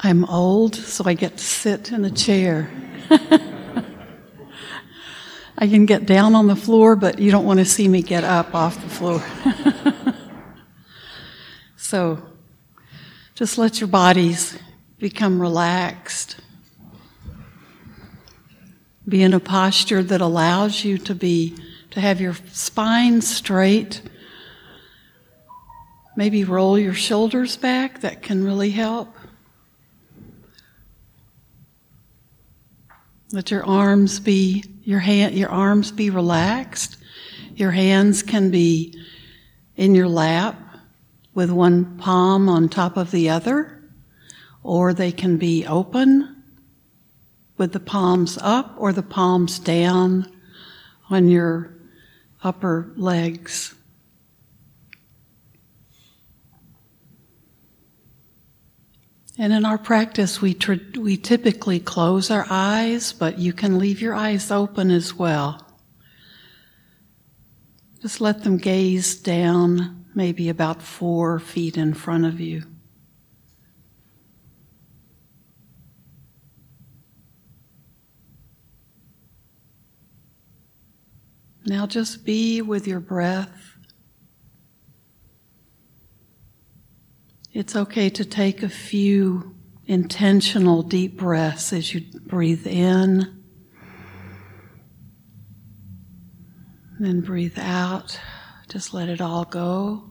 I'm old, so I get to sit in a chair. I can get down on the floor, but you don't want to see me get up off the floor. so just let your bodies become relaxed. Be in a posture that allows you to be, to have your spine straight. Maybe roll your shoulders back, that can really help. Let your arms be your hand your arms be relaxed. Your hands can be in your lap with one palm on top of the other, or they can be open with the palms up or the palms down on your upper legs. And in our practice, we, tr- we typically close our eyes, but you can leave your eyes open as well. Just let them gaze down, maybe about four feet in front of you. Now just be with your breath. It's okay to take a few intentional deep breaths as you breathe in. Then breathe out. Just let it all go.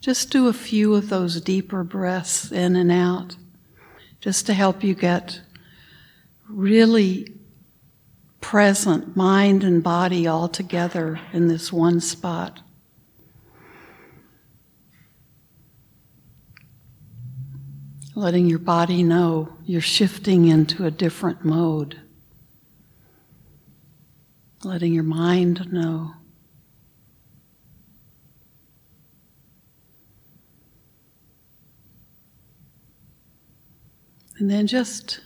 Just do a few of those deeper breaths in and out, just to help you get really present, mind and body all together in this one spot. Letting your body know you're shifting into a different mode, letting your mind know. And then just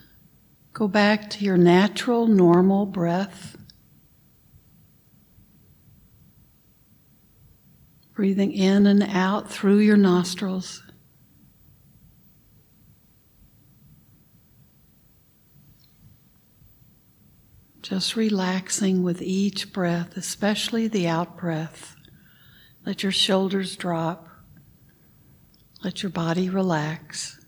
go back to your natural, normal breath. Breathing in and out through your nostrils. Just relaxing with each breath, especially the out breath. Let your shoulders drop. Let your body relax.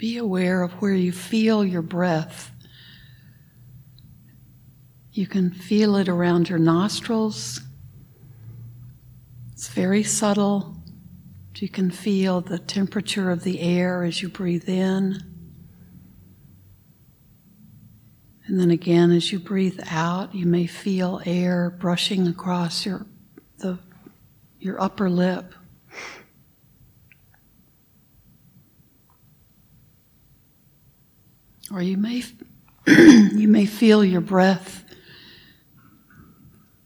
Be aware of where you feel your breath. You can feel it around your nostrils. It's very subtle. You can feel the temperature of the air as you breathe in. And then again, as you breathe out, you may feel air brushing across your, the, your upper lip. Or you may, you may feel your breath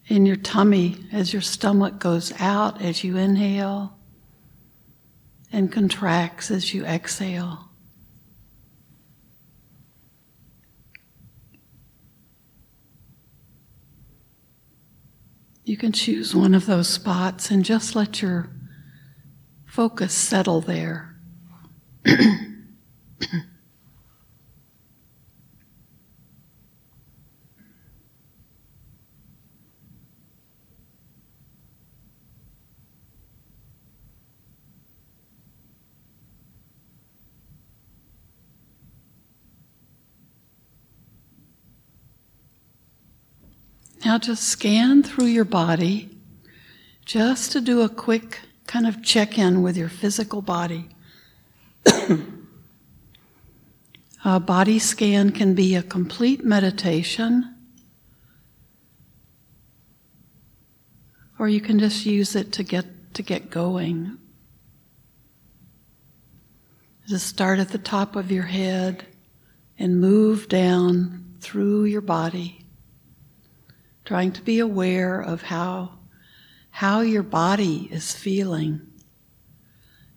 in your tummy as your stomach goes out as you inhale and contracts as you exhale. You can choose one of those spots and just let your focus settle there. Now just scan through your body just to do a quick kind of check in with your physical body. a body scan can be a complete meditation, or you can just use it to get, to get going. Just start at the top of your head and move down through your body trying to be aware of how, how your body is feeling.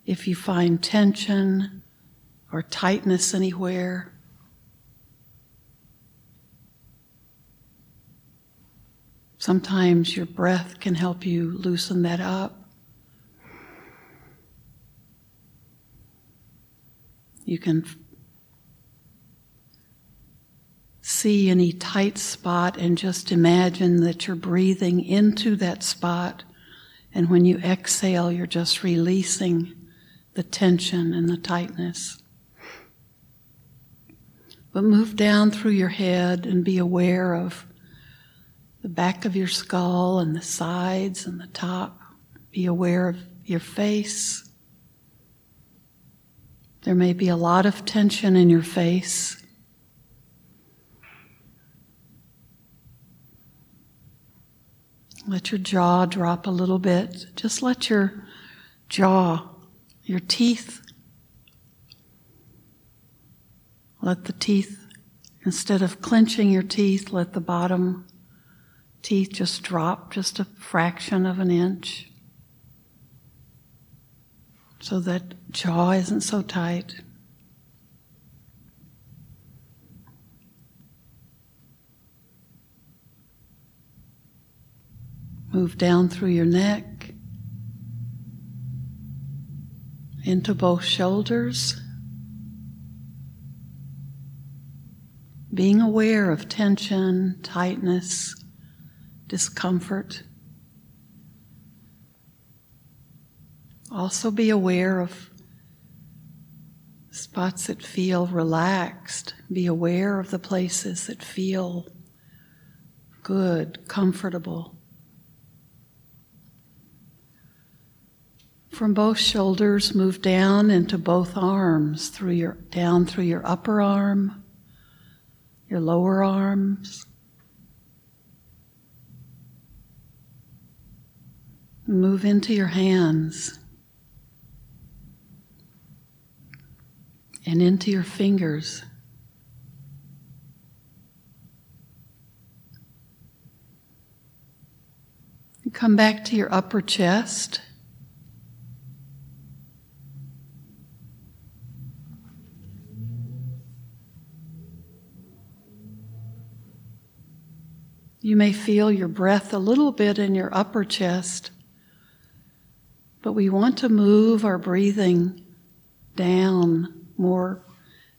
If you find tension or tightness anywhere, sometimes your breath can help you loosen that up. You can see any tight spot and just imagine that you're breathing into that spot. And when you exhale, you're just releasing the tension and the tightness. But move down through your head and be aware of the back of your skull and the sides and the top. Be aware of your face. There may be a lot of tension in your face. Let your jaw drop a little bit. Just let your jaw, your teeth, let the teeth, instead of clenching your teeth, let the bottom teeth just drop just a fraction of an inch so that jaw isn't so tight. Move down through your neck into both shoulders. Being aware of tension, tightness, discomfort. Also be aware of spots that feel relaxed. Be aware of the places that feel good, comfortable. From both shoulders, move down into both arms, through your down through your upper arm, your lower arms. Move into your hands. and into your fingers. Come back to your upper chest. You may feel your breath a little bit in your upper chest, but we want to move our breathing down more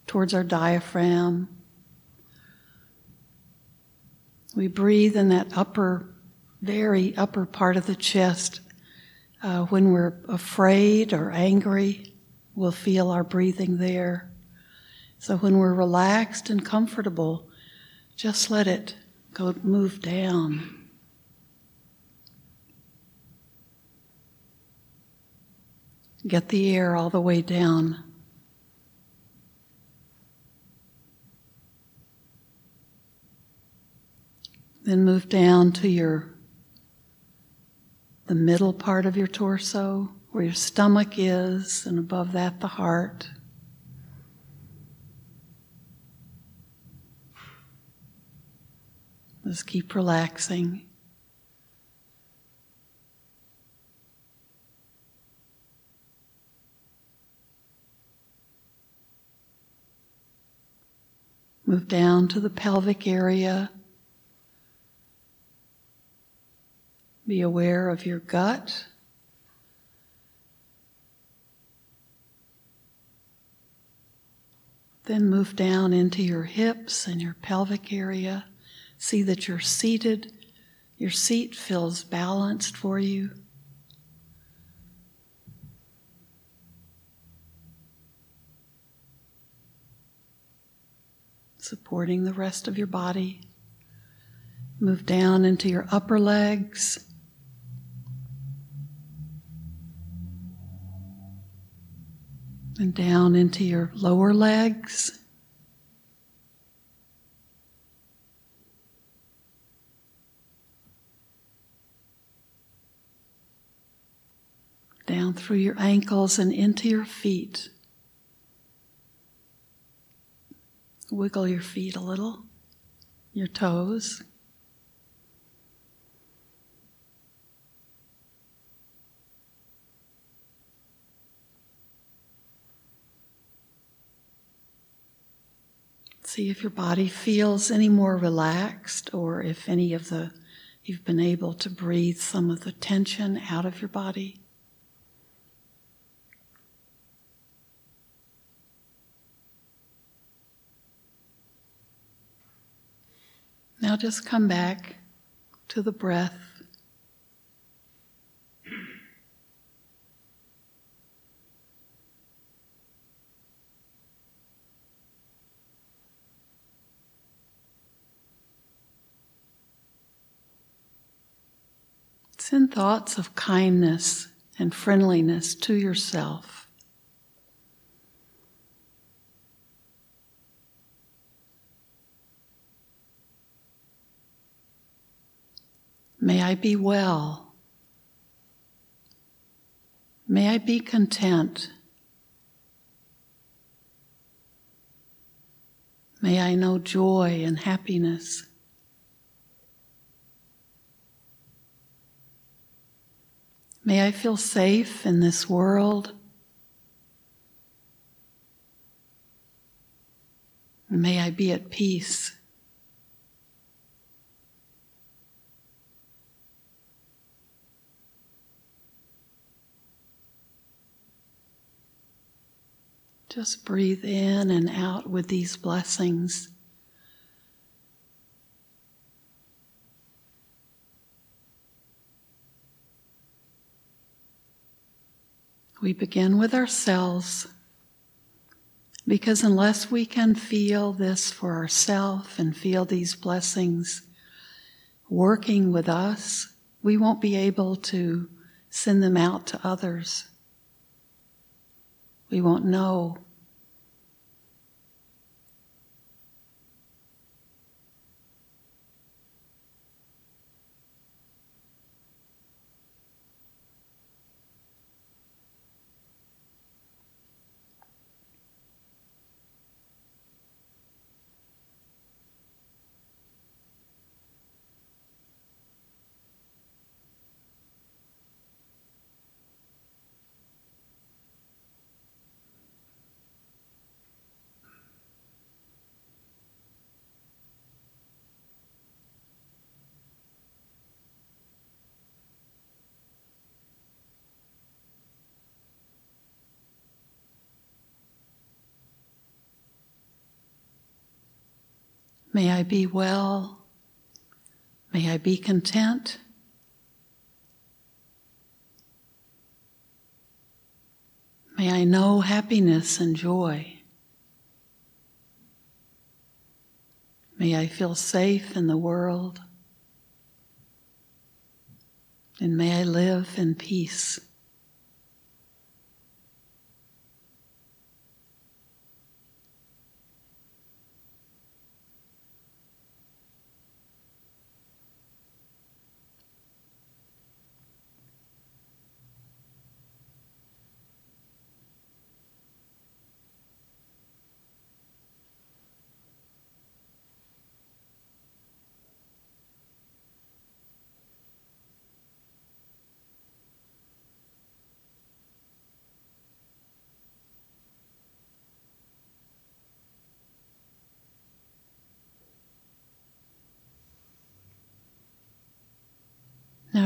towards our diaphragm. We breathe in that upper, very upper part of the chest. Uh, when we're afraid or angry, we'll feel our breathing there. So when we're relaxed and comfortable, just let it go move down. Get the air all the way down. Then move down to your the middle part of your torso, where your stomach is, and above that the heart. Just keep relaxing. Move down to the pelvic area. Be aware of your gut. Then move down into your hips and your pelvic area. See that you're seated. Your seat feels balanced for you. Supporting the rest of your body. Move down into your upper legs. and down into your lower legs. down through your ankles and into your feet. Wiggle your feet a little, your toes. See if your body feels any more relaxed or if any of the, you've been able to breathe some of the tension out of your body. Now just come back to the breath. Send thoughts of kindness and friendliness to yourself. May I be well. May I be content. May I know joy and happiness. May I feel safe in this world. May I be at peace. Just breathe in and out with these blessings. We begin with ourselves because unless we can feel this for ourselves and feel these blessings working with us, we won't be able to send them out to others. We won't know May I be well. May I be content. May I know happiness and joy. May I feel safe in the world. And may I live in peace.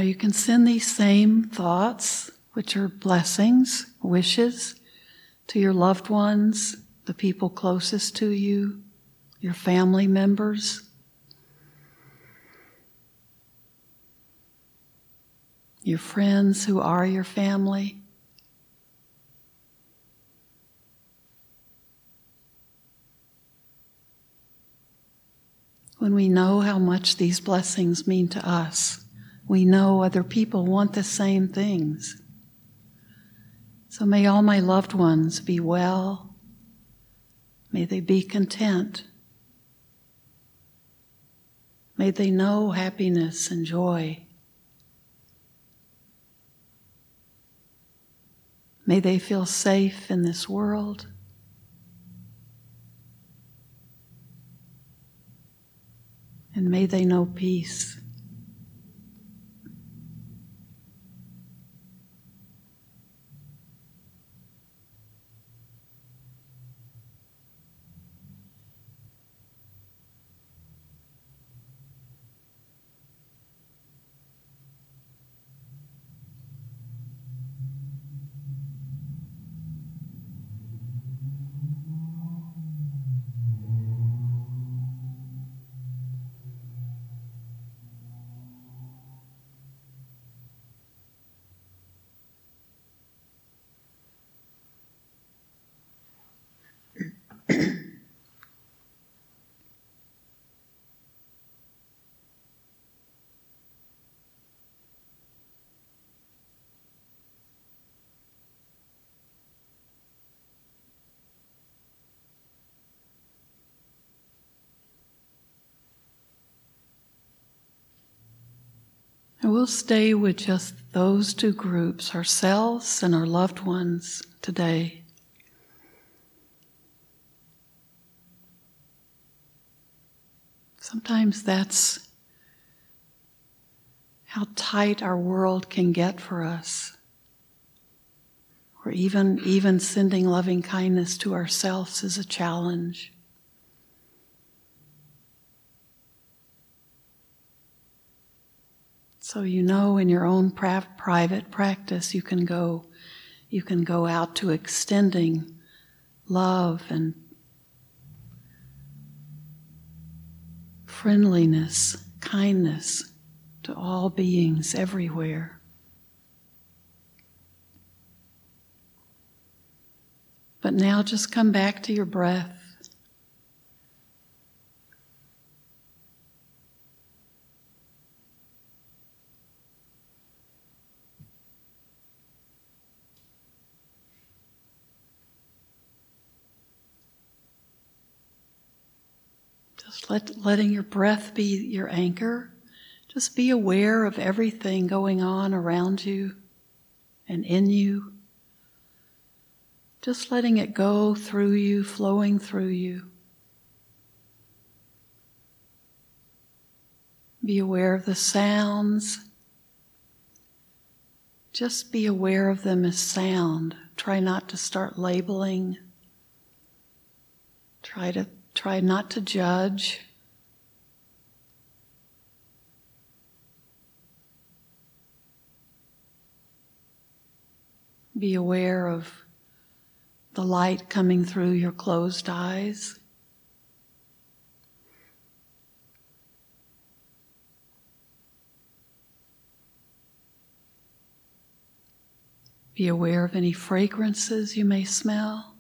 You can send these same thoughts, which are blessings, wishes, to your loved ones, the people closest to you, your family members. Your friends who are your family. When we know how much these blessings mean to us, we know other people want the same things. So may all my loved ones be well. May they be content. May they know happiness and joy. May they feel safe in this world. And may they know peace. And we'll stay with just those two groups, ourselves and our loved ones, today. Sometimes that's how tight our world can get for us. Or even, even sending loving kindness to ourselves is a challenge. So you know in your own pra- private practice you can go you can go out to extending love and friendliness, kindness to all beings everywhere. But now just come back to your breath. Just let, letting your breath be your anchor. Just be aware of everything going on around you and in you. Just letting it go through you, flowing through you. Be aware of the sounds. Just be aware of them as sound. Try not to start labeling. Try to Try not to judge. Be aware of the light coming through your closed eyes. Be aware of any fragrances you may smell.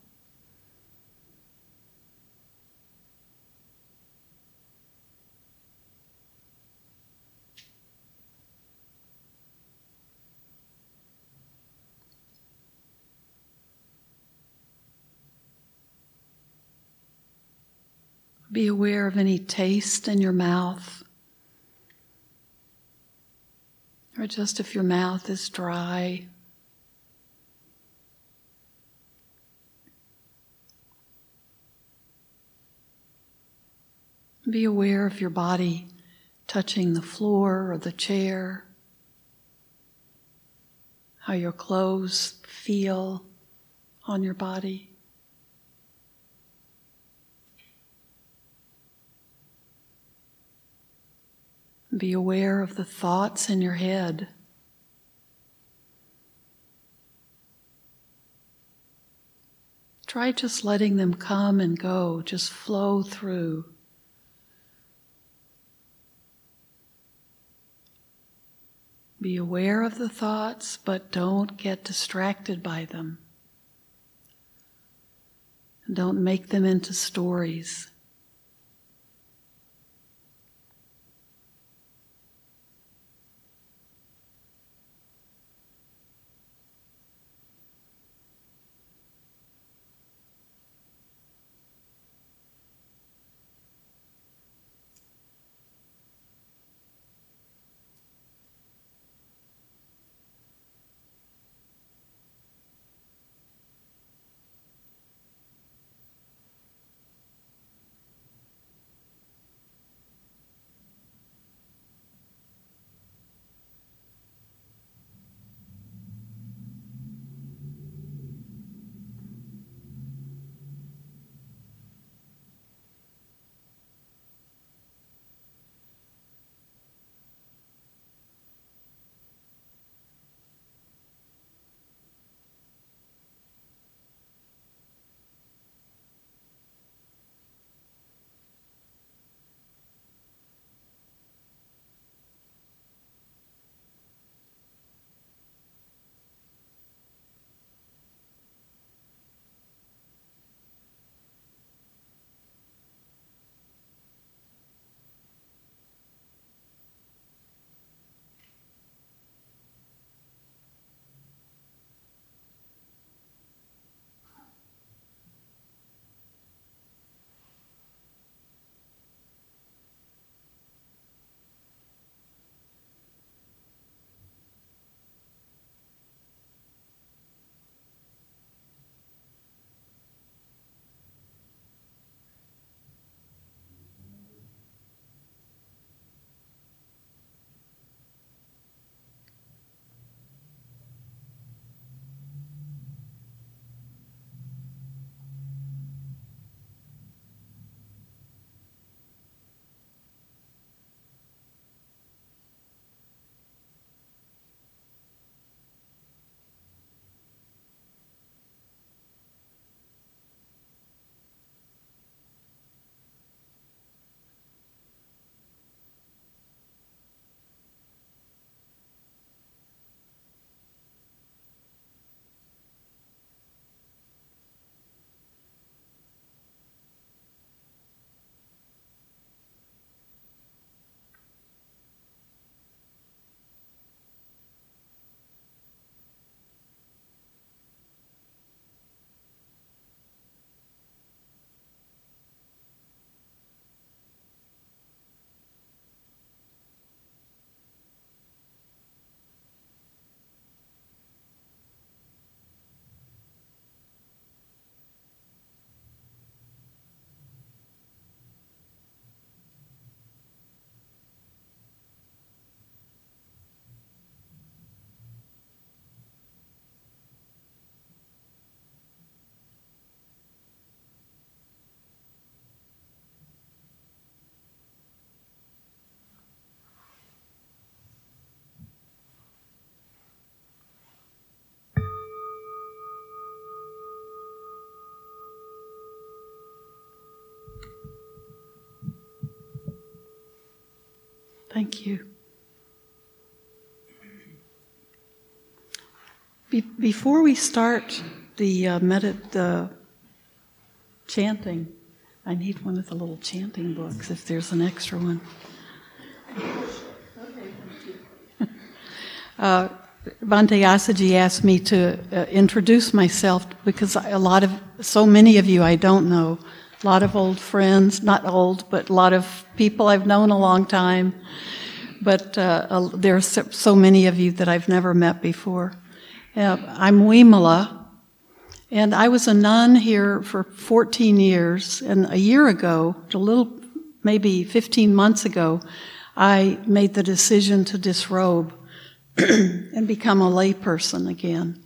Be aware of any taste in your mouth. Or just if your mouth is dry. Be aware of your body touching the floor or the chair, how your clothes feel on your body. Be aware of the thoughts in your head. Try just letting them come and go, just flow through. Be aware of the thoughts, but don't get distracted by them. Don't make them into stories. Thank you. Be- before we start the uh, medit- chanting, I need one of the little chanting books if there's an extra one. uh, Bhante Assaji asked me to uh, introduce myself because a lot of, so many of you I don't know, a lot of old friends, not old, but a lot of people I've known a long time. But uh, there are so many of you that I've never met before. Uh, I'm Wimala, and I was a nun here for 14 years. And a year ago, a little, maybe 15 months ago, I made the decision to disrobe and become a layperson again.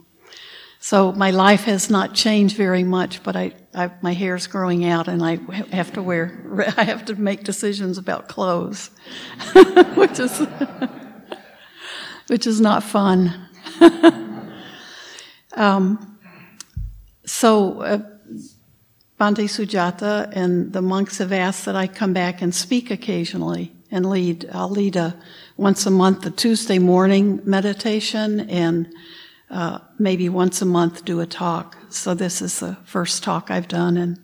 So my life has not changed very much, but I, I, my hair's growing out, and I have to wear. I have to make decisions about clothes, which is which is not fun. um, so. Uh, Bhante Sujatha and the monks have asked that I come back and speak occasionally and lead. I'll lead a once a month a Tuesday morning meditation and uh, maybe once a month do a talk. So this is the first talk I've done in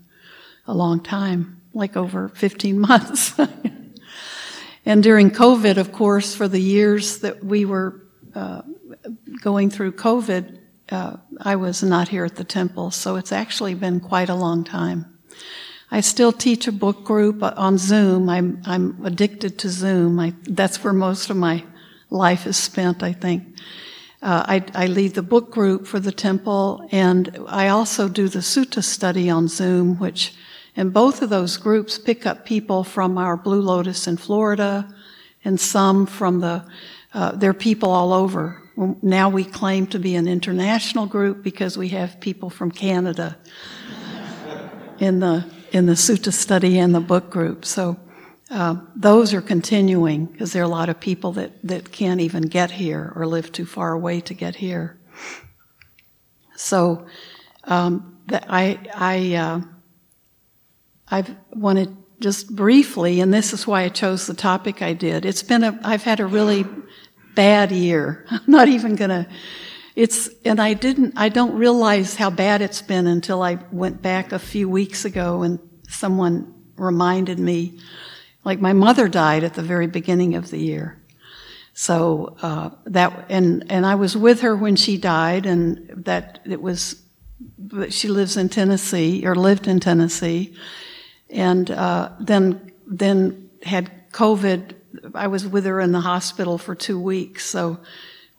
a long time, like over 15 months. and during COVID, of course, for the years that we were uh, going through COVID, uh, I was not here at the temple, so it's actually been quite a long time. I still teach a book group on Zoom. I'm, I'm addicted to Zoom. I, that's where most of my life is spent, I think. Uh, I, I, lead the book group for the temple, and I also do the sutta study on Zoom, which, and both of those groups pick up people from our Blue Lotus in Florida, and some from the, uh, they're people all over. Now we claim to be an international group because we have people from Canada in the in the sutta study and the book group. So uh, those are continuing because there are a lot of people that, that can't even get here or live too far away to get here. So um, I I uh, I've wanted just briefly, and this is why I chose the topic I did. It's been a I've had a really bad year. I'm not even gonna it's, and I didn't, I don't realize how bad it's been until I went back a few weeks ago and someone reminded me, like my mother died at the very beginning of the year. So, uh, that, and, and I was with her when she died and that it was, she lives in Tennessee, or lived in Tennessee, and, uh, then, then had COVID. I was with her in the hospital for two weeks, so,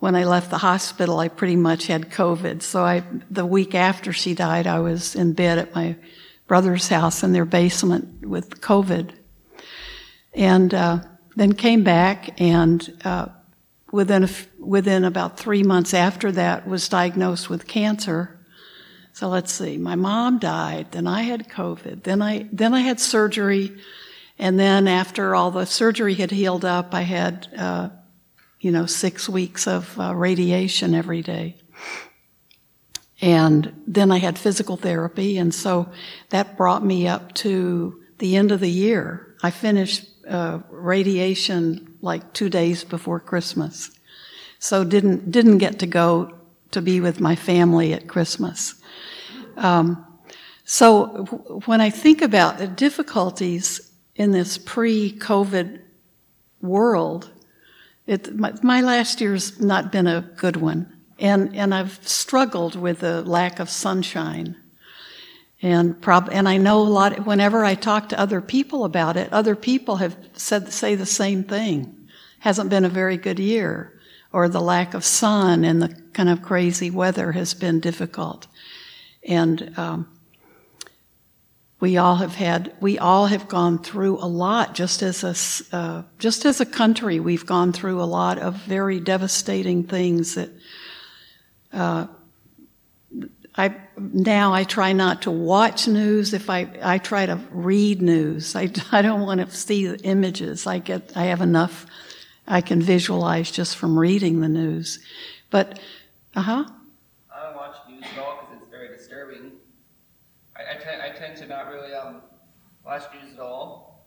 when I left the hospital, I pretty much had COVID. So I, the week after she died, I was in bed at my brother's house in their basement with COVID. And, uh, then came back and, uh, within, within about three months after that was diagnosed with cancer. So let's see, my mom died, then I had COVID, then I, then I had surgery, and then after all the surgery had healed up, I had, uh, you know, six weeks of uh, radiation every day. And then I had physical therapy, and so that brought me up to the end of the year. I finished uh, radiation like two days before Christmas, so didn't didn't get to go to be with my family at Christmas. Um, so when I think about the difficulties in this pre-COVID world, it, my, my last year's not been a good one. And, and I've struggled with the lack of sunshine. And prob- and I know a lot, whenever I talk to other people about it, other people have said, say the same thing. Hasn't been a very good year. Or the lack of sun and the kind of crazy weather has been difficult. And, um, we all have had we all have gone through a lot just as a uh, just as a country we've gone through a lot of very devastating things that uh, I now I try not to watch news if I I try to read news I, I don't want to see the images I get I have enough I can visualize just from reading the news but uh-huh I, don't watch news at all because it's very disturbing. I, tend, I tend to not really um, watch news at all.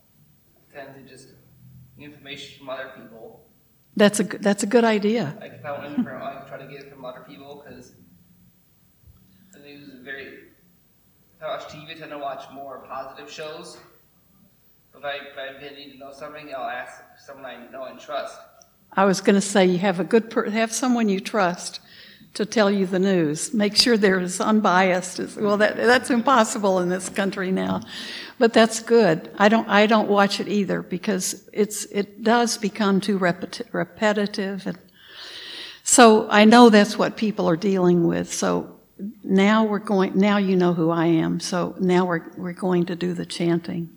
I tend to just information from other people. That's a that's a good idea. Like if I want info, I try to get it from other people because the news is very. I watch TV, I tend to watch more positive shows. If I, if I need to know something, I'll ask someone I know and trust. I was going to say you have a good per- have someone you trust to tell you the news. Make sure they're as unbiased as well. That that's impossible in this country now, but that's good. I don't I don't watch it either because it's it does become too repeti- repetitive, and so I know that's what people are dealing with. So now we're going. Now you know who I am. So now we're we're going to do the chanting.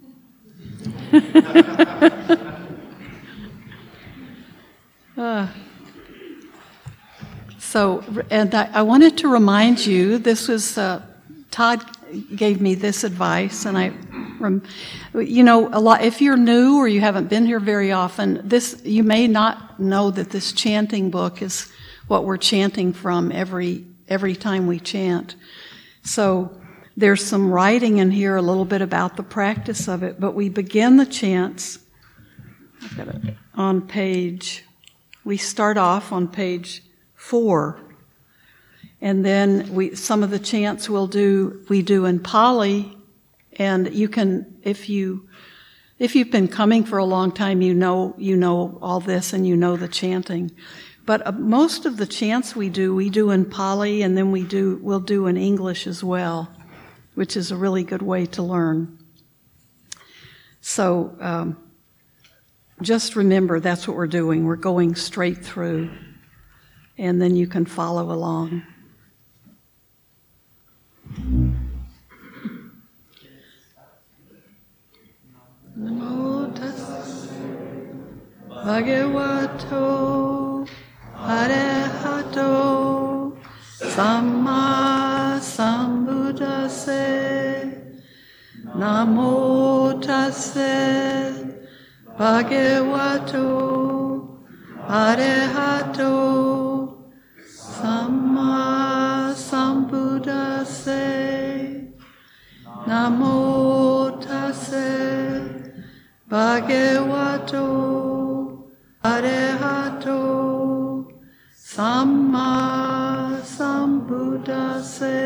Uh, so, and I, I, wanted to remind you, this was, uh, Todd gave me this advice, and I, you know, a lot, if you're new or you haven't been here very often, this, you may not know that this chanting book is what we're chanting from every, every time we chant. So, there's some writing in here a little bit about the practice of it, but we begin the chants on page, we start off on page four. And then we, some of the chants we'll do, we do in Pali. And you can, if you, if you've been coming for a long time, you know, you know all this and you know the chanting. But uh, most of the chants we do, we do in Pali and then we do, we'll do in English as well, which is a really good way to learn. So, um, just remember that's what we're doing. We're going straight through and then you can follow along. Namo Bhagavato Arahato Samma Sambuddhassa Namo Tassa Bhagavato Arahato Samma Sambuddhassa Namo Tassa Bhagavato Arahato Samma Sambuddhassa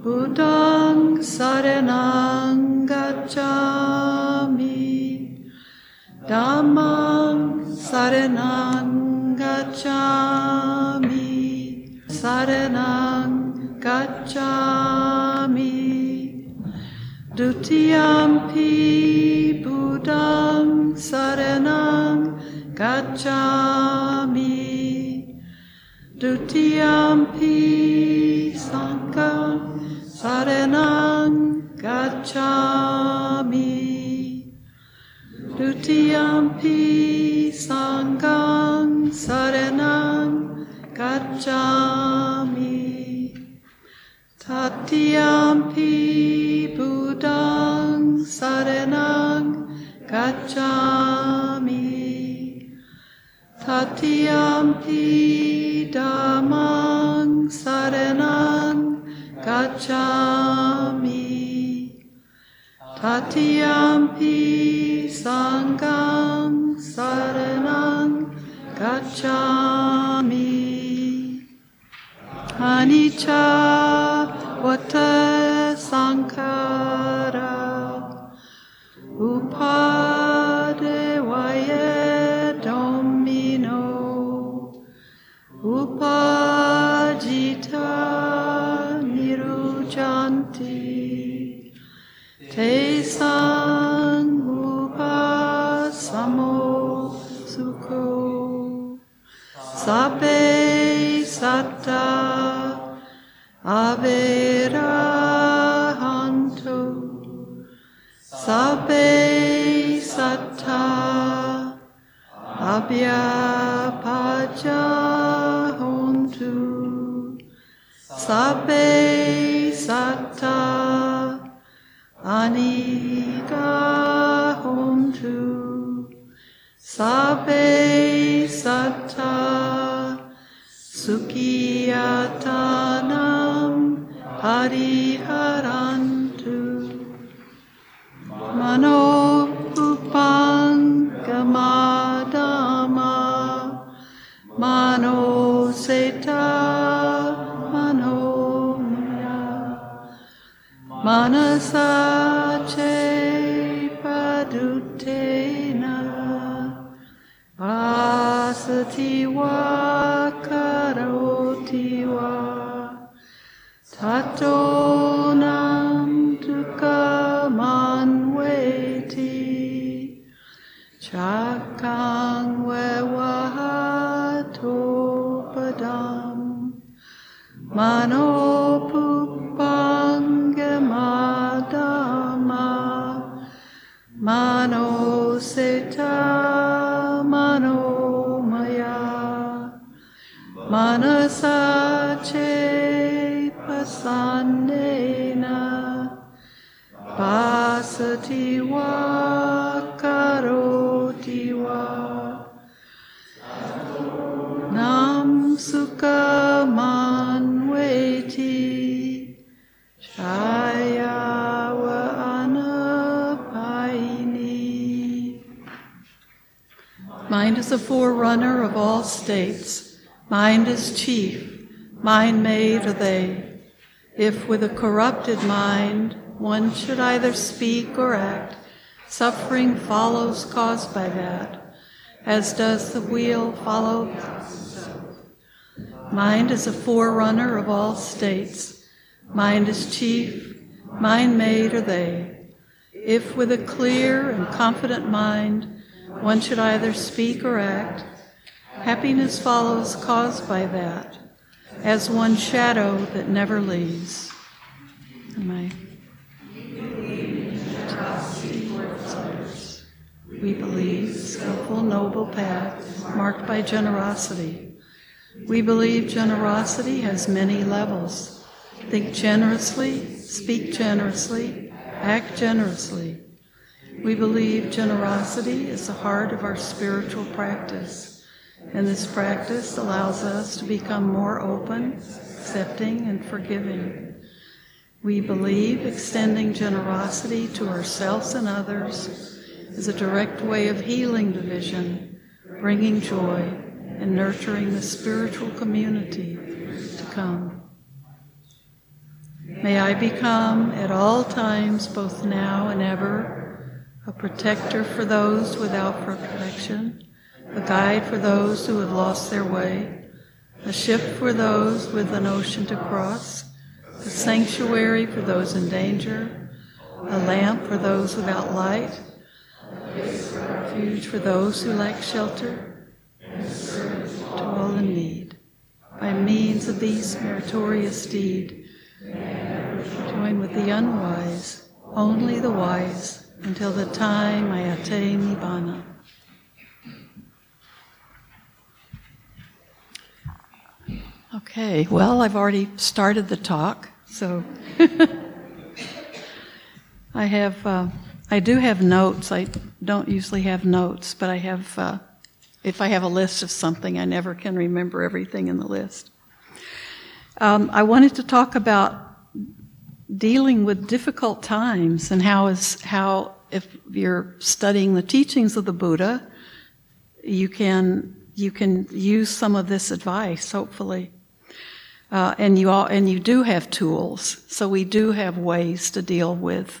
Buddhang Saranang Gacchami Dhammang Saranang Gacchami Saranang Gacchami Dutiyampi Buddhang Saranang Gacchami Dutiyampi Sanghang Saranang Gacchami. Dutiyampi Sanghang Saranang Gacchami. Tatiyampi Buddhang Saranang Gacchami Tatiyampi Dhammang Saranang Gacchami. Tatiyampi Sanghang Saranang Gacchami. Anicca Vata Mind is chief. Mind made are they. If with a corrupted mind one should either speak or act, suffering follows caused by that, as does the wheel follow. Mind is a forerunner of all states. Mind is chief. Mind made are they. If with a clear and confident mind one should either speak or act, happiness follows caused by that, as one shadow that never leaves. Am I? We believe skillful, noble path marked by generosity. We believe generosity has many levels. Think generously, speak generously, act generously. We believe generosity is the heart of our spiritual practice, and this practice allows us to become more open, accepting, and forgiving. We believe extending generosity to ourselves and others is a direct way of healing division, bringing joy, and nurturing the spiritual community to come. May I become at all times, both now and ever, a protector for those without protection, a guide for those who have lost their way, a ship for those with an ocean to cross, a sanctuary for those in danger, a lamp for those without light, a refuge for those who lack shelter, to all in need. By means of these meritorious deed, join with the unwise, only the wise, until the time I attain Nibbana. Okay, well, I've already started the talk, so I have, uh, I do have notes. I don't usually have notes, but I have, uh, if I have a list of something, I never can remember everything in the list. Um, I wanted to talk about dealing with difficult times and how is how if you're studying the teachings of the Buddha, you can you can use some of this advice, hopefully. Uh, and you all, and you do have tools, so we do have ways to deal with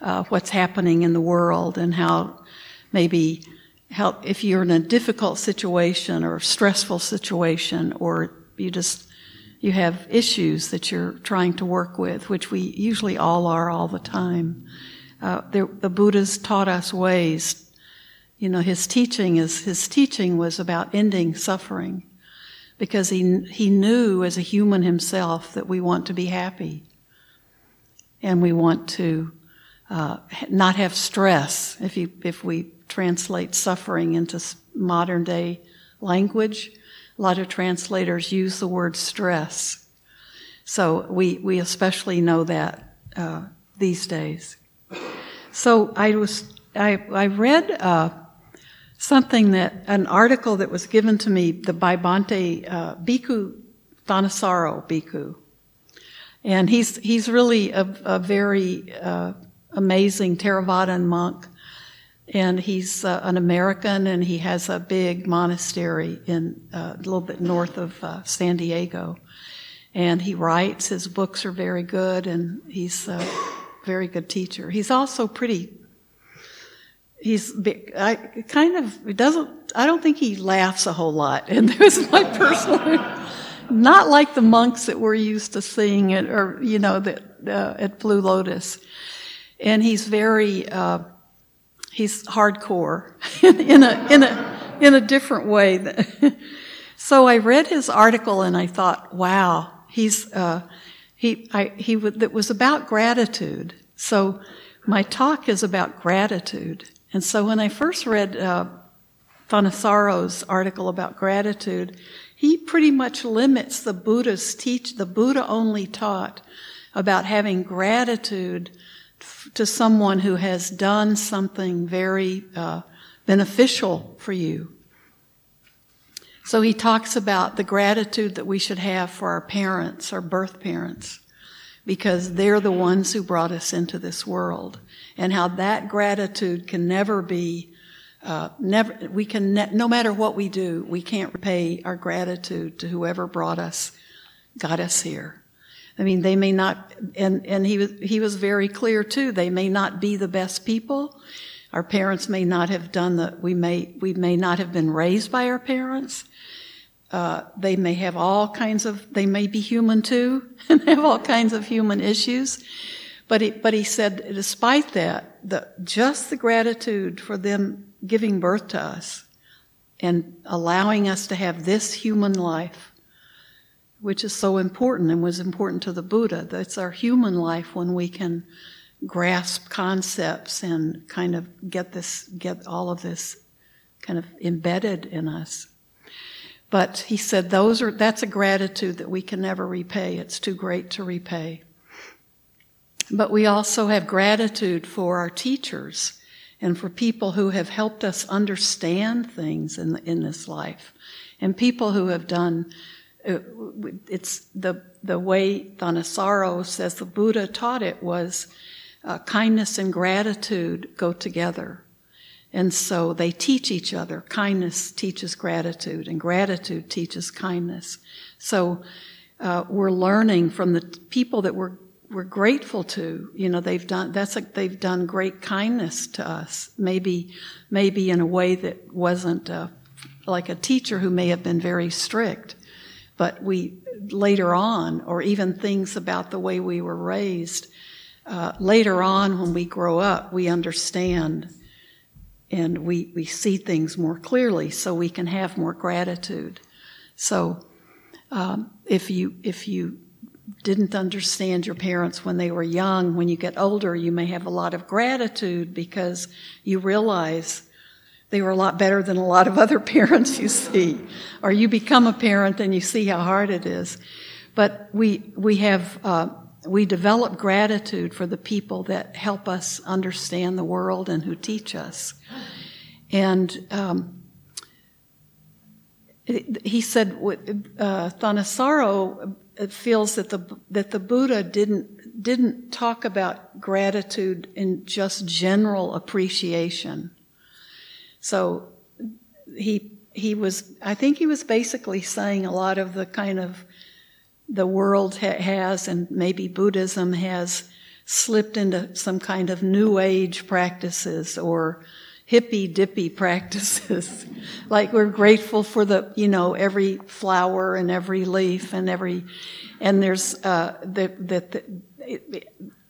uh, what's happening in the world and how maybe help if you're in a difficult situation or stressful situation or you just you have issues that you're trying to work with, which we usually all are all the time. Uh, the, the Buddha's taught us ways. You know, his teaching is his teaching was about ending suffering, because he he knew as a human himself that we want to be happy, and we want to uh, not have stress. If you if we translate suffering into modern day language, a lot of translators use the word stress. So we, we especially know that uh, these days. So I was I, I read uh, something that an article that was given to me the by Bhante uh, Bhikkhu Thanissaro Bhikkhu, and he's he's really a, a very uh, amazing Theravadan monk and he's uh, an American, and he has a big monastery in uh, a little bit north of uh, San Diego. And he writes; his books are very good, and he's uh, very good teacher. He's also pretty. He's I kind of doesn't. I don't think he laughs a whole lot, and there's my personal. not like the monks that we're used to seeing it, or you know, that uh, at Blue Lotus, and he's very. Uh, he's hardcore in a in a in a different way. so I read his article and I thought, wow, he's uh, he I, he that was about gratitude. So my talk is about gratitude. And so when I first read uh, article about gratitude, he pretty much limits the Buddha's teach. The Buddha only taught about having gratitude to someone who has done something very uh, beneficial for you. So he talks about the gratitude that we should have for our parents, our birth parents, because they're the ones who brought us into this world, and how that gratitude can never be. Uh, never, we can, ne- no matter what we do, we can't repay our gratitude to whoever brought us, got us here. I mean, they may not, and, and he was, he was very clear too, they may not be the best people. Our parents may not have done the, we may, we may not have been raised by our parents. Uh, they may have all kinds of, they may be human too, and have all kinds of human issues. But he, but he said, despite that, the, just the gratitude for them giving birth to us and allowing us to have this human life which is so important and was important to the Buddha. That's our human life when we can grasp concepts and kind of get this, get all of this kind of embedded in us. But he said those are, that's a gratitude that we can never repay. It's too great to repay. But we also have gratitude for our teachers and for people who have helped us understand things in, in this life and people who have done uh, it's the the way Thanissaro says the Buddha taught it was uh, kindness and gratitude go together, and so they teach each other. Kindness teaches gratitude, and gratitude teaches kindness. So uh, we're learning from the people that we're we're grateful to. You know, they've done that's like they've done great kindness to us. Maybe maybe in a way that wasn't uh, like a teacher who may have been very strict but we later on, or even things about the way we were raised, uh, later on when we grow up, we understand and we, we see things more clearly so we can have more gratitude. So um, if you if you didn't understand your parents when they were young, when you get older, you may have a lot of gratitude because you realize they were a lot better than a lot of other parents you see. Or you become a parent and you see how hard it is. But we, we have, uh, we develop gratitude for the people that help us understand the world and who teach us. And, um, he said, uh, Thanissaro feels that the, that the Buddha didn't, didn't talk about gratitude in just general appreciation. So he he was I think he was basically saying a lot of the kind of the world ha- has and maybe Buddhism has slipped into some kind of new age practices or hippy dippy practices. like we're grateful for the, you know, every flower and every leaf and every, and there's, uh, that, that,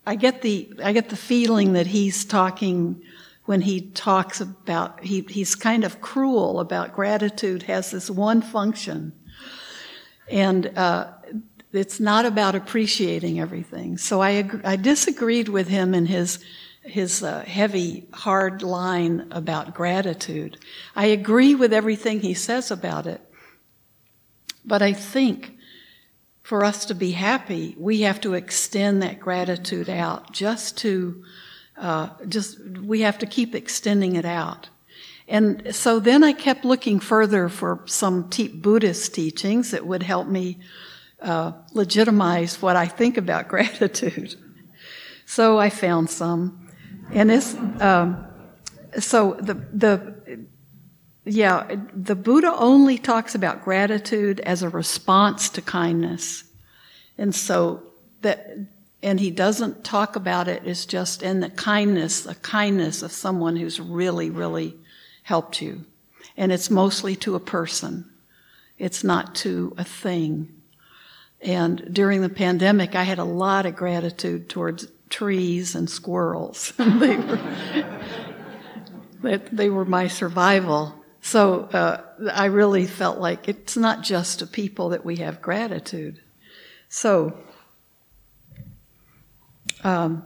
I get the, I get the feeling that he's talking when he talks about, he, he's kind of cruel about gratitude has this one function. And uh, it's not about appreciating everything. So I, I disagreed with him in his, his uh, heavy, hard line about gratitude. I agree with everything he says about it. But I think for us to be happy, we have to extend that gratitude out just to uh, just we have to keep extending it out. And so then I kept looking further for some te- Buddhist teachings that would help me uh, legitimize what I think about gratitude. So I found some, and it's um, so the the yeah the Buddha only talks about gratitude as a response to kindness, and so that and he doesn't talk about it as just in the kindness, the kindness of someone who's really, really helped you. And it's mostly to a person. It's not to a thing. And during the pandemic, I had a lot of gratitude towards trees and squirrels. they, were, they were my survival. So uh, I really felt like it's not just to people that we have gratitude. So um,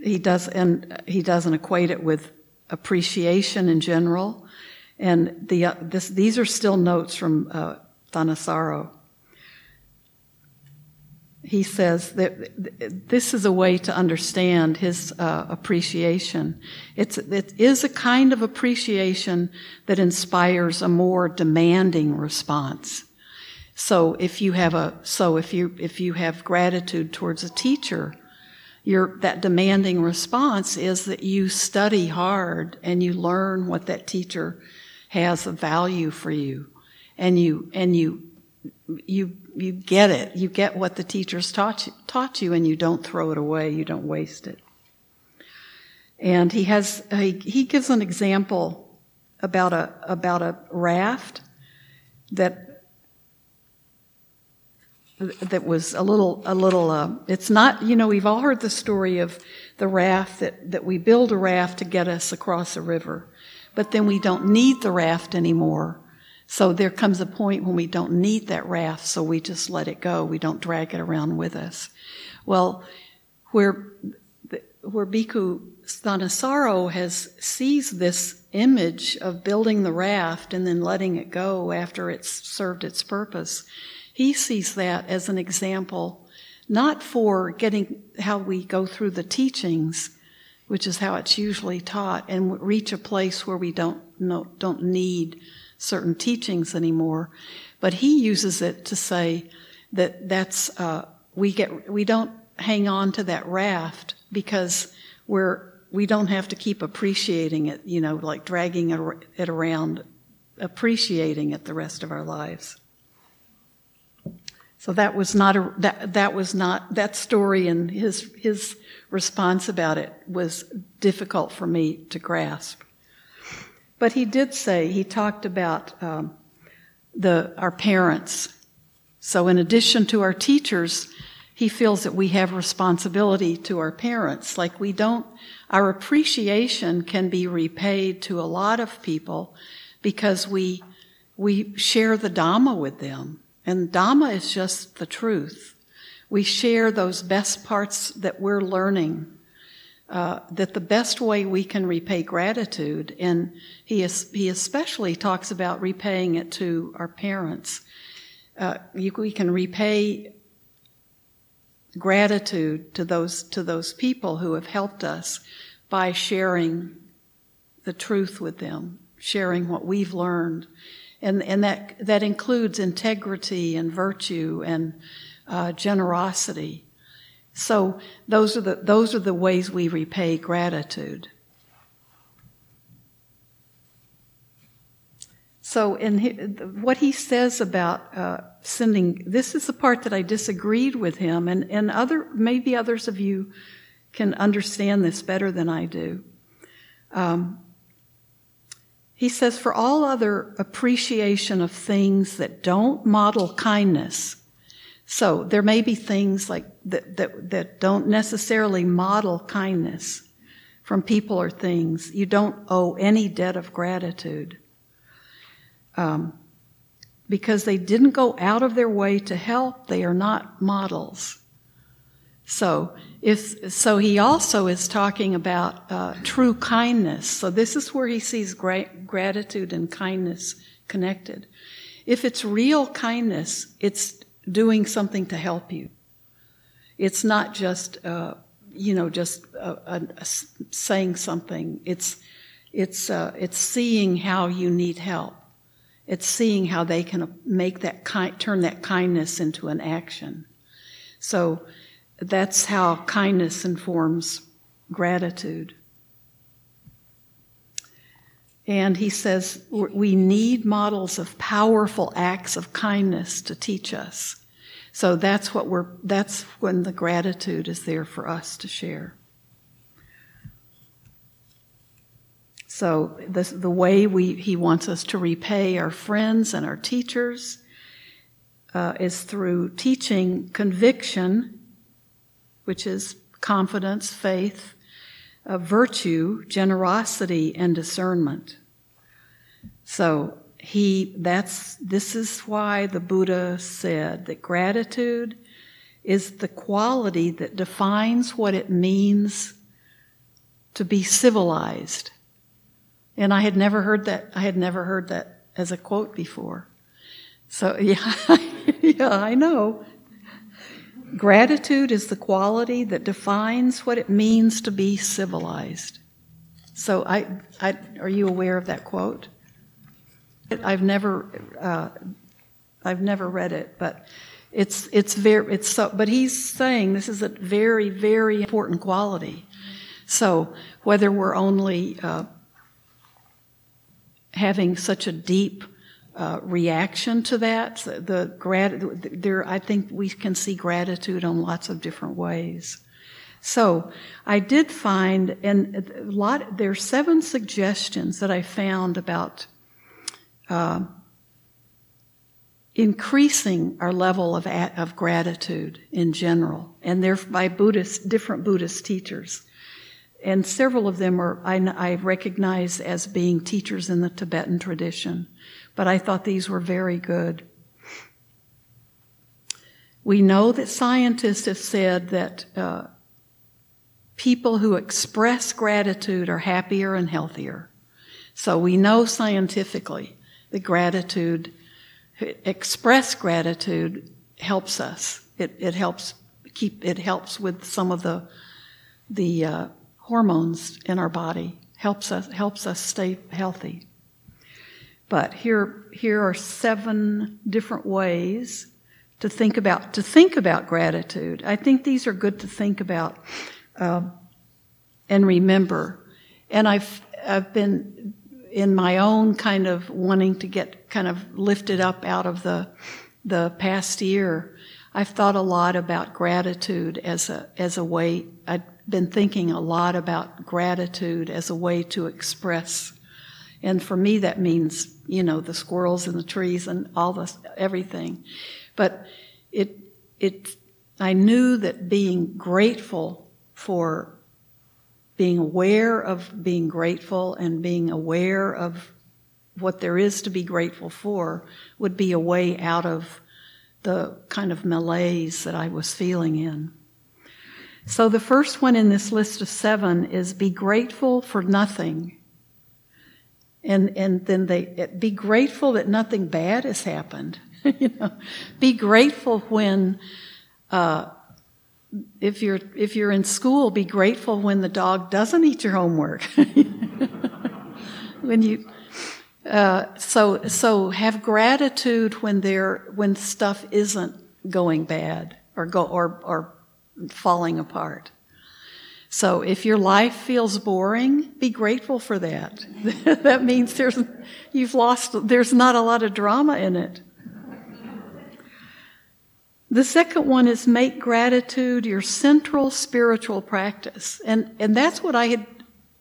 he does, and he doesn't equate it with appreciation in general. And the, uh, this, these are still notes from uh, Thanissaro. He says that this is a way to understand his uh, appreciation. It's, it is a kind of appreciation that inspires a more demanding response. So if you have a, so if you, if you have gratitude towards a teacher, your, that demanding response is that you study hard and you learn what that teacher has of value for you. And you, and you, you, you get it. You get what the teachers taught you, taught you and you don't throw it away. You don't waste it. And he has, he, he gives an example about a, about a raft that that was a little, a little, uh, it's not, you know, we've all heard the story of the raft that, that we build a raft to get us across a river, but then we don't need the raft anymore. So there comes a point when we don't need that raft, so we just let it go. We don't drag it around with us. Well, where, where Bhikkhu Thanissaro has sees this image of building the raft and then letting it go after it's served its purpose, he sees that as an example, not for getting how we go through the teachings, which is how it's usually taught, and reach a place where we don't know, don't need certain teachings anymore, but he uses it to say that that's uh, we get we don't hang on to that raft because we're we don't have to keep appreciating it, you know, like dragging it around, appreciating it the rest of our lives. So that was not a, that, that was not, that story and his, his response about it was difficult for me to grasp. But he did say, he talked about um, the, our parents. So in addition to our teachers, he feels that we have responsibility to our parents. Like we don't, our appreciation can be repaid to a lot of people because we, we share the Dhamma with them. And Dhamma is just the truth. We share those best parts that we're learning. Uh, that the best way we can repay gratitude, and he is, he especially talks about repaying it to our parents. Uh, you, we can repay gratitude to those to those people who have helped us by sharing the truth with them, sharing what we've learned, and, and that, that includes integrity and virtue and uh, generosity. So those are the, those are the ways we repay gratitude. So, in what he says about uh, sending, this is the part that I disagreed with him, and, and other maybe others of you can understand this better than I do. Um, he says, for all other appreciation of things that don't model kindness, so there may be things like that, that, that don't necessarily model kindness from people or things. You don't owe any debt of gratitude. Um, because they didn't go out of their way to help, they are not models. So, if, so he also is talking about uh, true kindness. So this is where he sees great gratitude and kindness connected. If it's real kindness, it's doing something to help you. It's not just, uh, you know, just uh, saying something. It's it's uh, it's seeing how you need help. It's seeing how they can make that kind, turn that kindness into an action. So that's how kindness informs gratitude. And he says we need models of powerful acts of kindness to teach us. So that's what we're, that's when the gratitude is there for us to share. So the, the way we, he wants us to repay our friends and our teachers uh, is through teaching conviction, which is confidence, faith, uh, virtue, generosity, and discernment. So he that's this is why the Buddha said that gratitude is the quality that defines what it means to be civilized. And I had never heard that I had never heard that as a quote before. So yeah, yeah, I know. Gratitude is the quality that defines what it means to be civilized. So I, I are you aware of that quote? I've never, uh, I've never read it, but it's it's very it's so. But he's saying this is a very very important quality. So whether we're only uh, having such a deep uh, reaction to that, the grat- there I think we can see gratitude on lots of different ways. So I did find, and a lot, there are seven suggestions that I found about uh, increasing our level of, of gratitude in general, and they're by Buddhist, different Buddhist teachers. And several of them are, I, I recognize as being teachers in the Tibetan tradition, but I thought these were very good. We know that scientists have said that uh, people who express gratitude are happier and healthier. So we know scientifically that gratitude, express gratitude helps us. It, it helps keep, it helps with some of the, the uh, hormones in our body, helps us, helps us stay healthy. But here, here are seven different ways to think about, to think about gratitude. I think these are good to think about, uh, and remember. And I've, I've been in my own kind of wanting to get kind of lifted up out of the the past year, I've thought a lot about gratitude as a as a way. I've been thinking a lot about gratitude as a way to express, and for me that means you know the squirrels and the trees and all this everything, but it it I knew that being grateful for being aware of being grateful and being aware of what there is to be grateful for would be a way out of the kind of malaise that I was feeling in. So the first one in this list of seven is be grateful for nothing. And, and then they, be grateful that nothing bad has happened. you know, be grateful when, uh, if you're if you're in school, be grateful when the dog doesn't eat your homework. when you uh, so so have gratitude when there when stuff isn't going bad or go or or falling apart. So if your life feels boring, be grateful for that. that means there's you've lost there's not a lot of drama in it. The second one is make gratitude your central spiritual practice. And, and that's what I had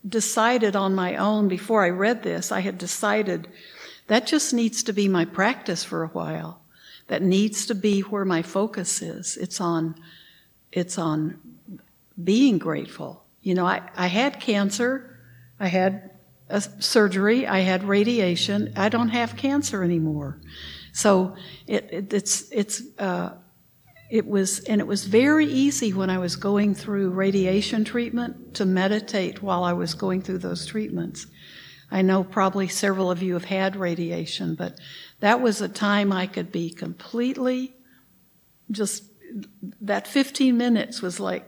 decided on my own before I read this. I had decided that just needs to be my practice for a while. That needs to be where my focus is. It's on, it's on being grateful. You know, I, I had cancer. I had a surgery. I had radiation. I don't have cancer anymore. So it, it, it's, it's, uh, it was, and it was very easy when I was going through radiation treatment to meditate while I was going through those treatments. I know probably several of you have had radiation, but that was a time I could be completely just, that 15 minutes was like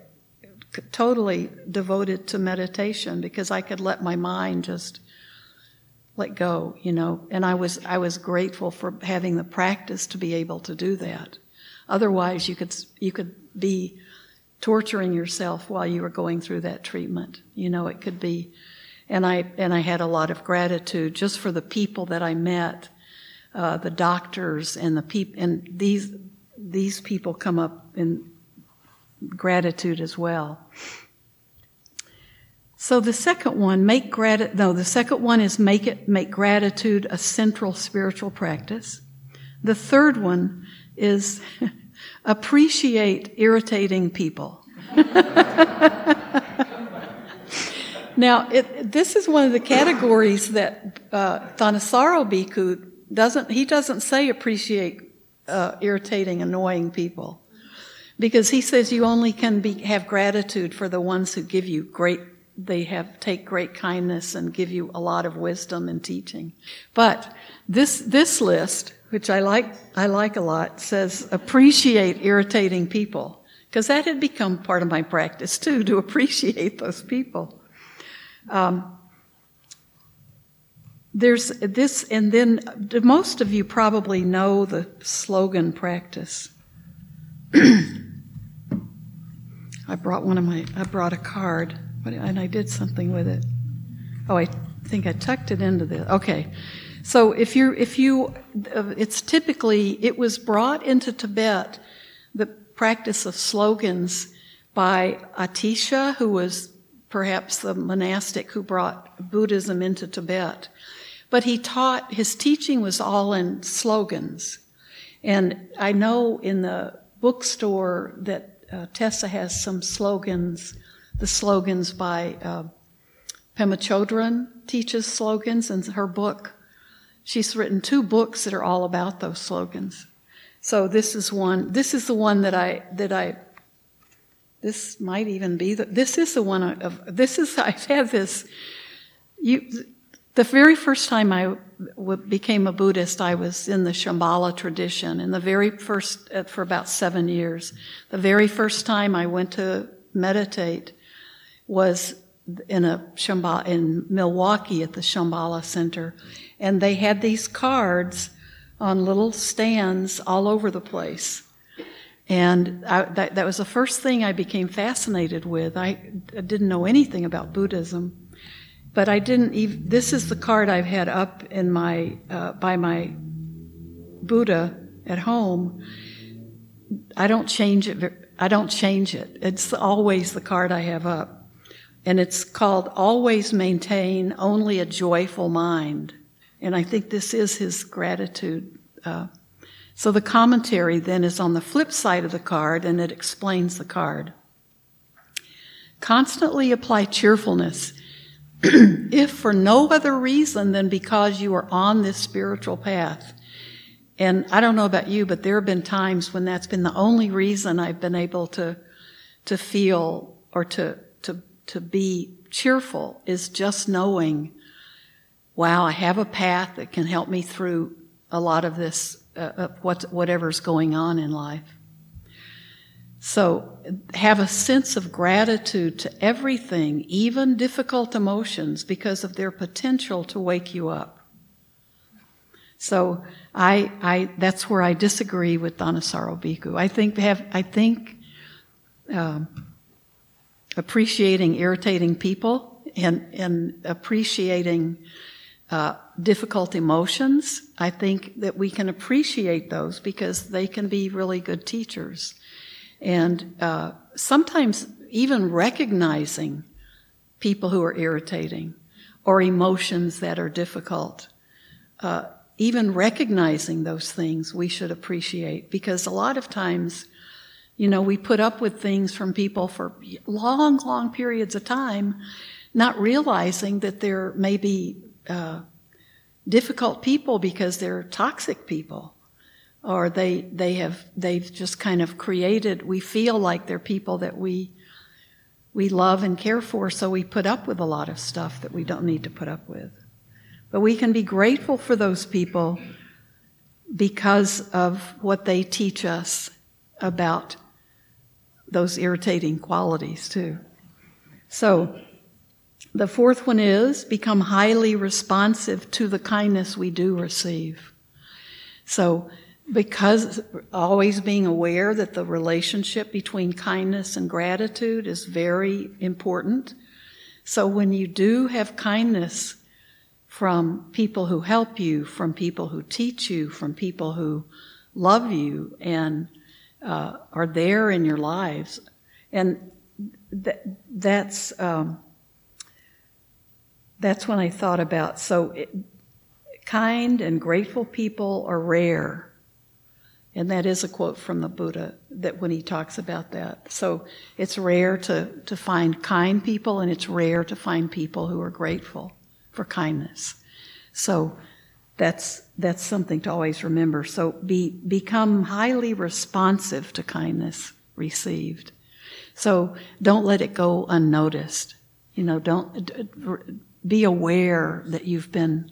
totally devoted to meditation because I could let my mind just let go, you know, and I was, I was grateful for having the practice to be able to do that. Otherwise, you could you could be torturing yourself while you were going through that treatment. You know, it could be, and I and I had a lot of gratitude just for the people that I met, uh, the doctors and the people, and these these people come up in gratitude as well. So the second one, make gratitude, no, the second one is make it, make gratitude a central spiritual practice. The third one is appreciate irritating people. now, it, this is one of the categories that uh, Thanissaro Bhikkhu doesn't, he doesn't say appreciate uh, irritating, annoying people. Because he says you only can be, have gratitude for the ones who give you great they have take great kindness and give you a lot of wisdom and teaching. But this this list, which I like I like a lot, says appreciate irritating people because that had become part of my practice too to appreciate those people. Um, there's this, and then most of you probably know the slogan practice. I brought one of my, I brought a card and I did something with it. Oh, I think I tucked it into the. Okay, so if you if you, uh, it's typically it was brought into Tibet, the practice of slogans by Atisha, who was perhaps the monastic who brought Buddhism into Tibet. But he taught, his teaching was all in slogans. And I know in the bookstore that uh, Tessa has some slogans the slogans by uh, Pema Chodron teaches slogans in her book. She's written two books that are all about those slogans. So this is one. This is the one that I that I. This might even be the. This is the one of. This is I've had this. You, the very first time I became a Buddhist, I was in the Shambhala tradition. In the very first, uh, for about seven years, the very first time I went to meditate, was in a Shambhala, in Milwaukee at the Shambhala Center, and they had these cards on little stands all over the place. And I, that, that, was the first thing I became fascinated with. I didn't know anything about Buddhism, but I didn't even. This is the card I've had up in my uh, by my Buddha at home. I don't change it. I don't change it. It's always the card I have up and it's called Always Maintain Only a Joyful Mind. And I think this is his gratitude. Uh, so the commentary then is on the flip side of the card and it explains the card. Constantly apply cheerfulness, if for no other reason than because you are on this spiritual path. And I don't know about you, but there have been times when that's been the only reason I've been able to, to feel or to to to be cheerful is just knowing, wow, I have a path that can help me through a lot of this, uh, what, whatever's going on in life. So have a sense of gratitude to everything, even difficult emotions, because of their potential to wake you up. So I, I, that's where I disagree with Thanissaro Bhikkhu. I think have, I think, um, appreciating irritating people and, and appreciating uh, difficult emotions. I think that we can appreciate those because they can be really good teachers. And uh, sometimes even recognizing people who are irritating or emotions that are difficult. Uh, even recognizing those things we should appreciate because a lot of times you know, we put up with things from people for long, long periods of time, not realizing that there may be uh, difficult people because they're toxic people, or they they have they've just kind of created. We feel like they're people that we we love and care for, so we put up with a lot of stuff that we don't need to put up with. But we can be grateful for those people because of what they teach us about those irritating qualities too. So, the fourth one is become highly responsive to the kindness we do receive. So, because always being aware that the relationship between kindness and gratitude is very important. So, when you do have kindness from people who help you, from people who teach you, from people who love you and uh, are there in your lives. And th- that's, um, that's when I thought about so it, kind and grateful people are rare. And that is a quote from the Buddha that when he talks about that. So it's rare to, to find kind people and it's rare to find people who are grateful for kindness. So that's that's something to always remember. So be become highly responsive to kindness received. So don't let it go unnoticed. You know, don't be aware that you've been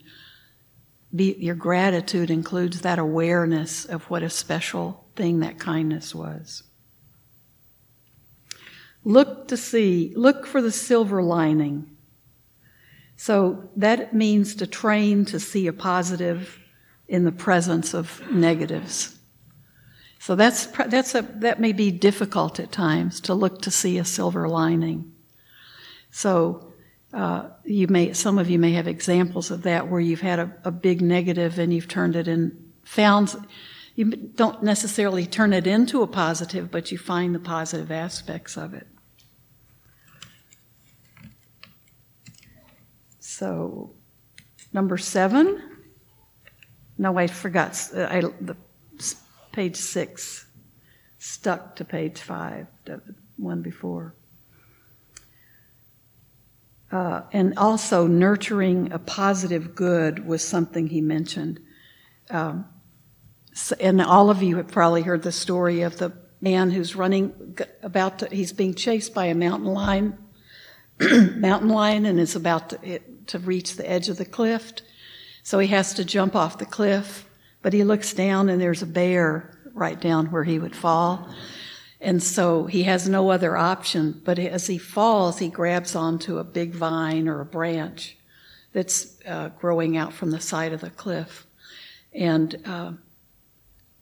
be, your gratitude includes that awareness of what a special thing that kindness was. Look to see, look for the silver lining. So that means to train to see a positive in the presence of negatives. So that's, that's a, that may be difficult at times to look to see a silver lining. So uh, you may, some of you may have examples of that where you've had a, a big negative and you've turned it in, found, you don't necessarily turn it into a positive, but you find the positive aspects of it. So, number seven. No, I forgot. I, the page six stuck to page five, the one before. Uh, and also, nurturing a positive good was something he mentioned. Um, so, and all of you have probably heard the story of the man who's running about to, he's being chased by a mountain lion, mountain lion, and is about to, to reach the edge of the cliff. So he has to jump off the cliff, but he looks down and there's a bear right down where he would fall. And so he has no other option, but as he falls, he grabs onto a big vine or a branch that's uh, growing out from the side of the cliff. And uh,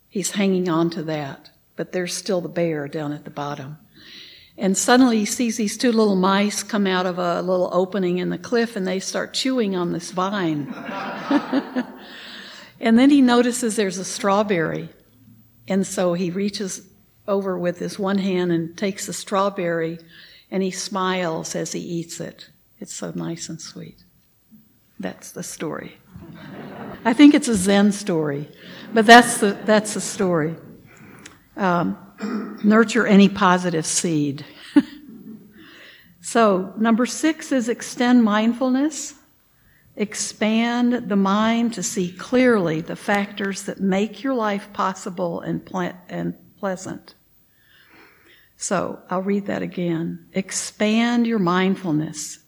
he's hanging on to that, but there's still the bear down at the bottom. And suddenly he sees these two little mice come out of a little opening in the cliff and they start chewing on this vine. and then he notices there's a strawberry. And so he reaches over with his one hand and takes the strawberry and he smiles as he eats it. It's so nice and sweet. That's the story. I think it's a Zen story, but that's the, that's the story. Um, nurture any positive seed. so, number six is extend mindfulness. Expand the mind to see clearly the factors that make your life possible and, ple- and pleasant. So, I'll read that again. Expand your mindfulness.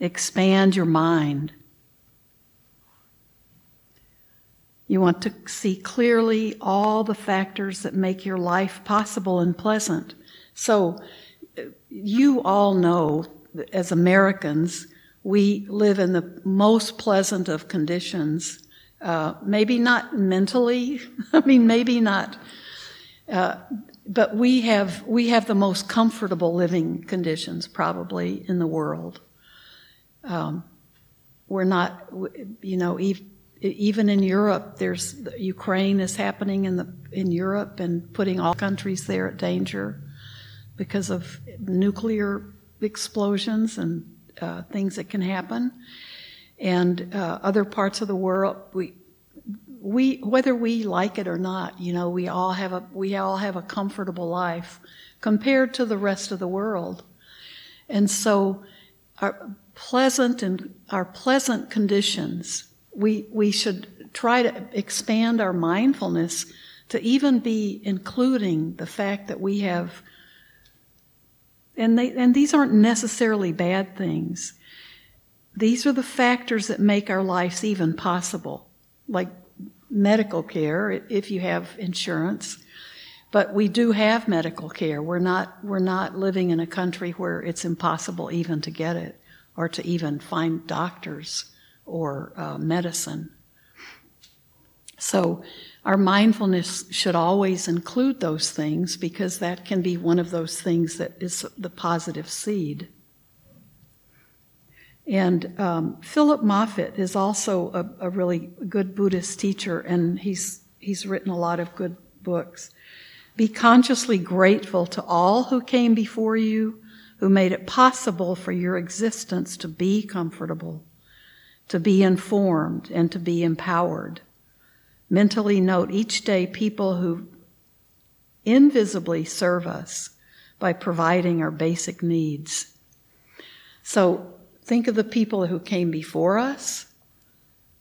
Expand your mind. You want to see clearly all the factors that make your life possible and pleasant. So, you all know, as Americans, we live in the most pleasant of conditions. Uh, maybe not mentally, I mean, maybe not, uh, but we have we have the most comfortable living conditions probably in the world. Um, we're not, you know, even in Europe, there's Ukraine is happening in the in Europe and putting all countries there at danger because of nuclear explosions and uh, things that can happen. And uh, other parts of the world, we we whether we like it or not, you know, we all have a we all have a comfortable life compared to the rest of the world, and so our pleasant and our pleasant conditions we, we should try to expand our mindfulness to even be including the fact that we have, and, they, and these aren't necessarily bad things. These are the factors that make our lives even possible, like medical care, if you have insurance. But we do have medical care. We're not, we're not living in a country where it's impossible even to get it or to even find doctors or uh, medicine. So, our mindfulness should always include those things because that can be one of those things that is the positive seed. And um, Phillip Moffitt is also a, a, really good Buddhist teacher, and he's he's written a lot of good books. Be consciously grateful to all who came before you, who made it possible for your existence to be comfortable, to be informed, and to be empowered. Mentally note each day people who invisibly serve us by providing our basic needs. So think of the people who came before us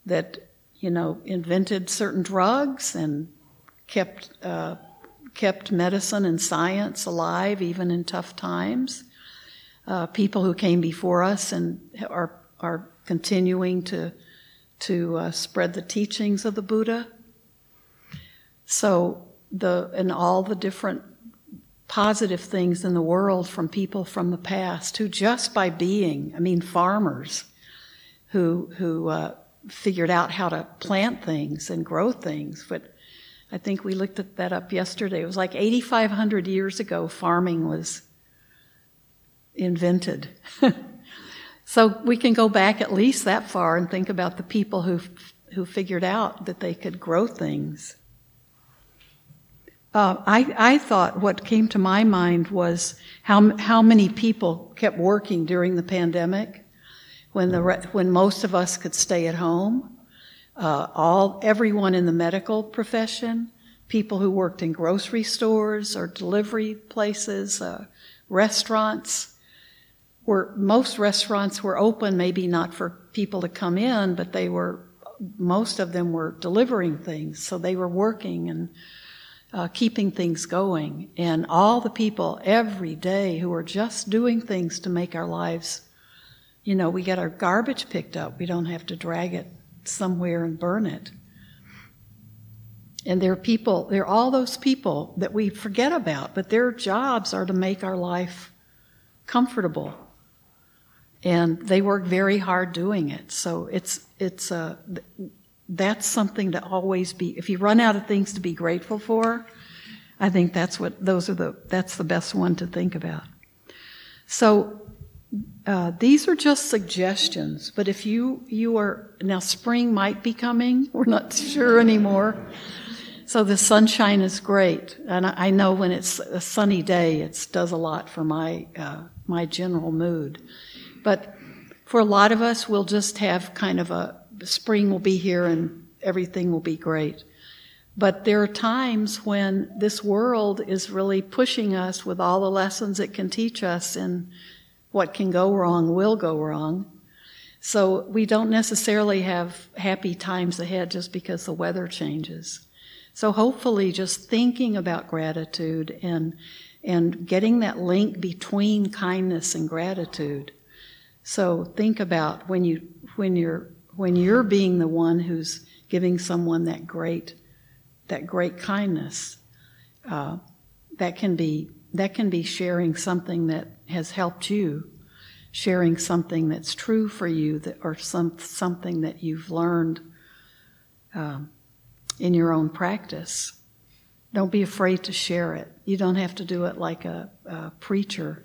that, you know, invented certain drugs and kept, uh, kept medicine and science alive even in tough times. Uh, people who came before us and are, are continuing to, to uh, spread the teachings of the Buddha. So the, and all the different positive things in the world from people from the past who just by being, I mean, farmers who, who uh, figured out how to plant things and grow things. But I think we looked at that up yesterday. It was like 8,500 years ago, farming was invented. so we can go back at least that far and think about the people who who figured out that they could grow things. Uh, I, I thought what came to my mind was how, how many people kept working during the pandemic when, the, when most of us could stay at home. Uh, all, everyone in the medical profession, people who worked in grocery stores or delivery places, uh, restaurants, were, most restaurants were open, maybe not for people to come in, but they were, most of them were delivering things. So they were working and uh, keeping things going, and all the people every day who are just doing things to make our lives, you know, we get our garbage picked up. We don't have to drag it somewhere and burn it. And there are people, there are all those people that we forget about, but their jobs are to make our life comfortable. And they work very hard doing it. So it's, it's, uh, that's something to always be if you run out of things to be grateful for i think that's what those are the that's the best one to think about. So uh, these are just suggestions but if you you are now spring might be coming we're not sure anymore so the sunshine is great and i, I know when it's a sunny day it does a lot for my uh, my general mood. But for a lot of us we'll just have kind of a spring will be here and everything will be great. But there are times when this world is really pushing us with all the lessons it can teach us and what can go wrong will go wrong. So we don't necessarily have happy times ahead just because the weather changes. So hopefully just thinking about gratitude and and getting that link between kindness and gratitude. So think about when you when you're when you're being the one who's giving someone that great that great kindness uh, that can be that can be sharing something that has helped you sharing something that's true for you that, or some, something that you've learned um, in your own practice. Don't be afraid to share it. You don't have to do it like a, a preacher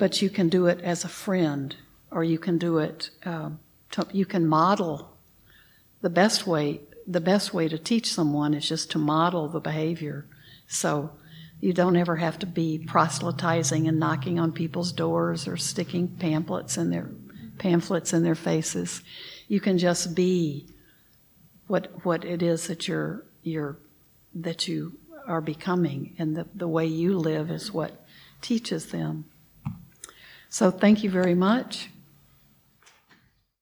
but you can do it as a friend or you can do it um, to, you can model the best way the best way to teach someone is just to model the behavior. So you don't ever have to be proselytizing and knocking on people's doors or sticking pamphlets in their pamphlets in their faces. You can just be what what it is that you're you're that you are becoming and the, the way you live is what teaches them. So thank you very much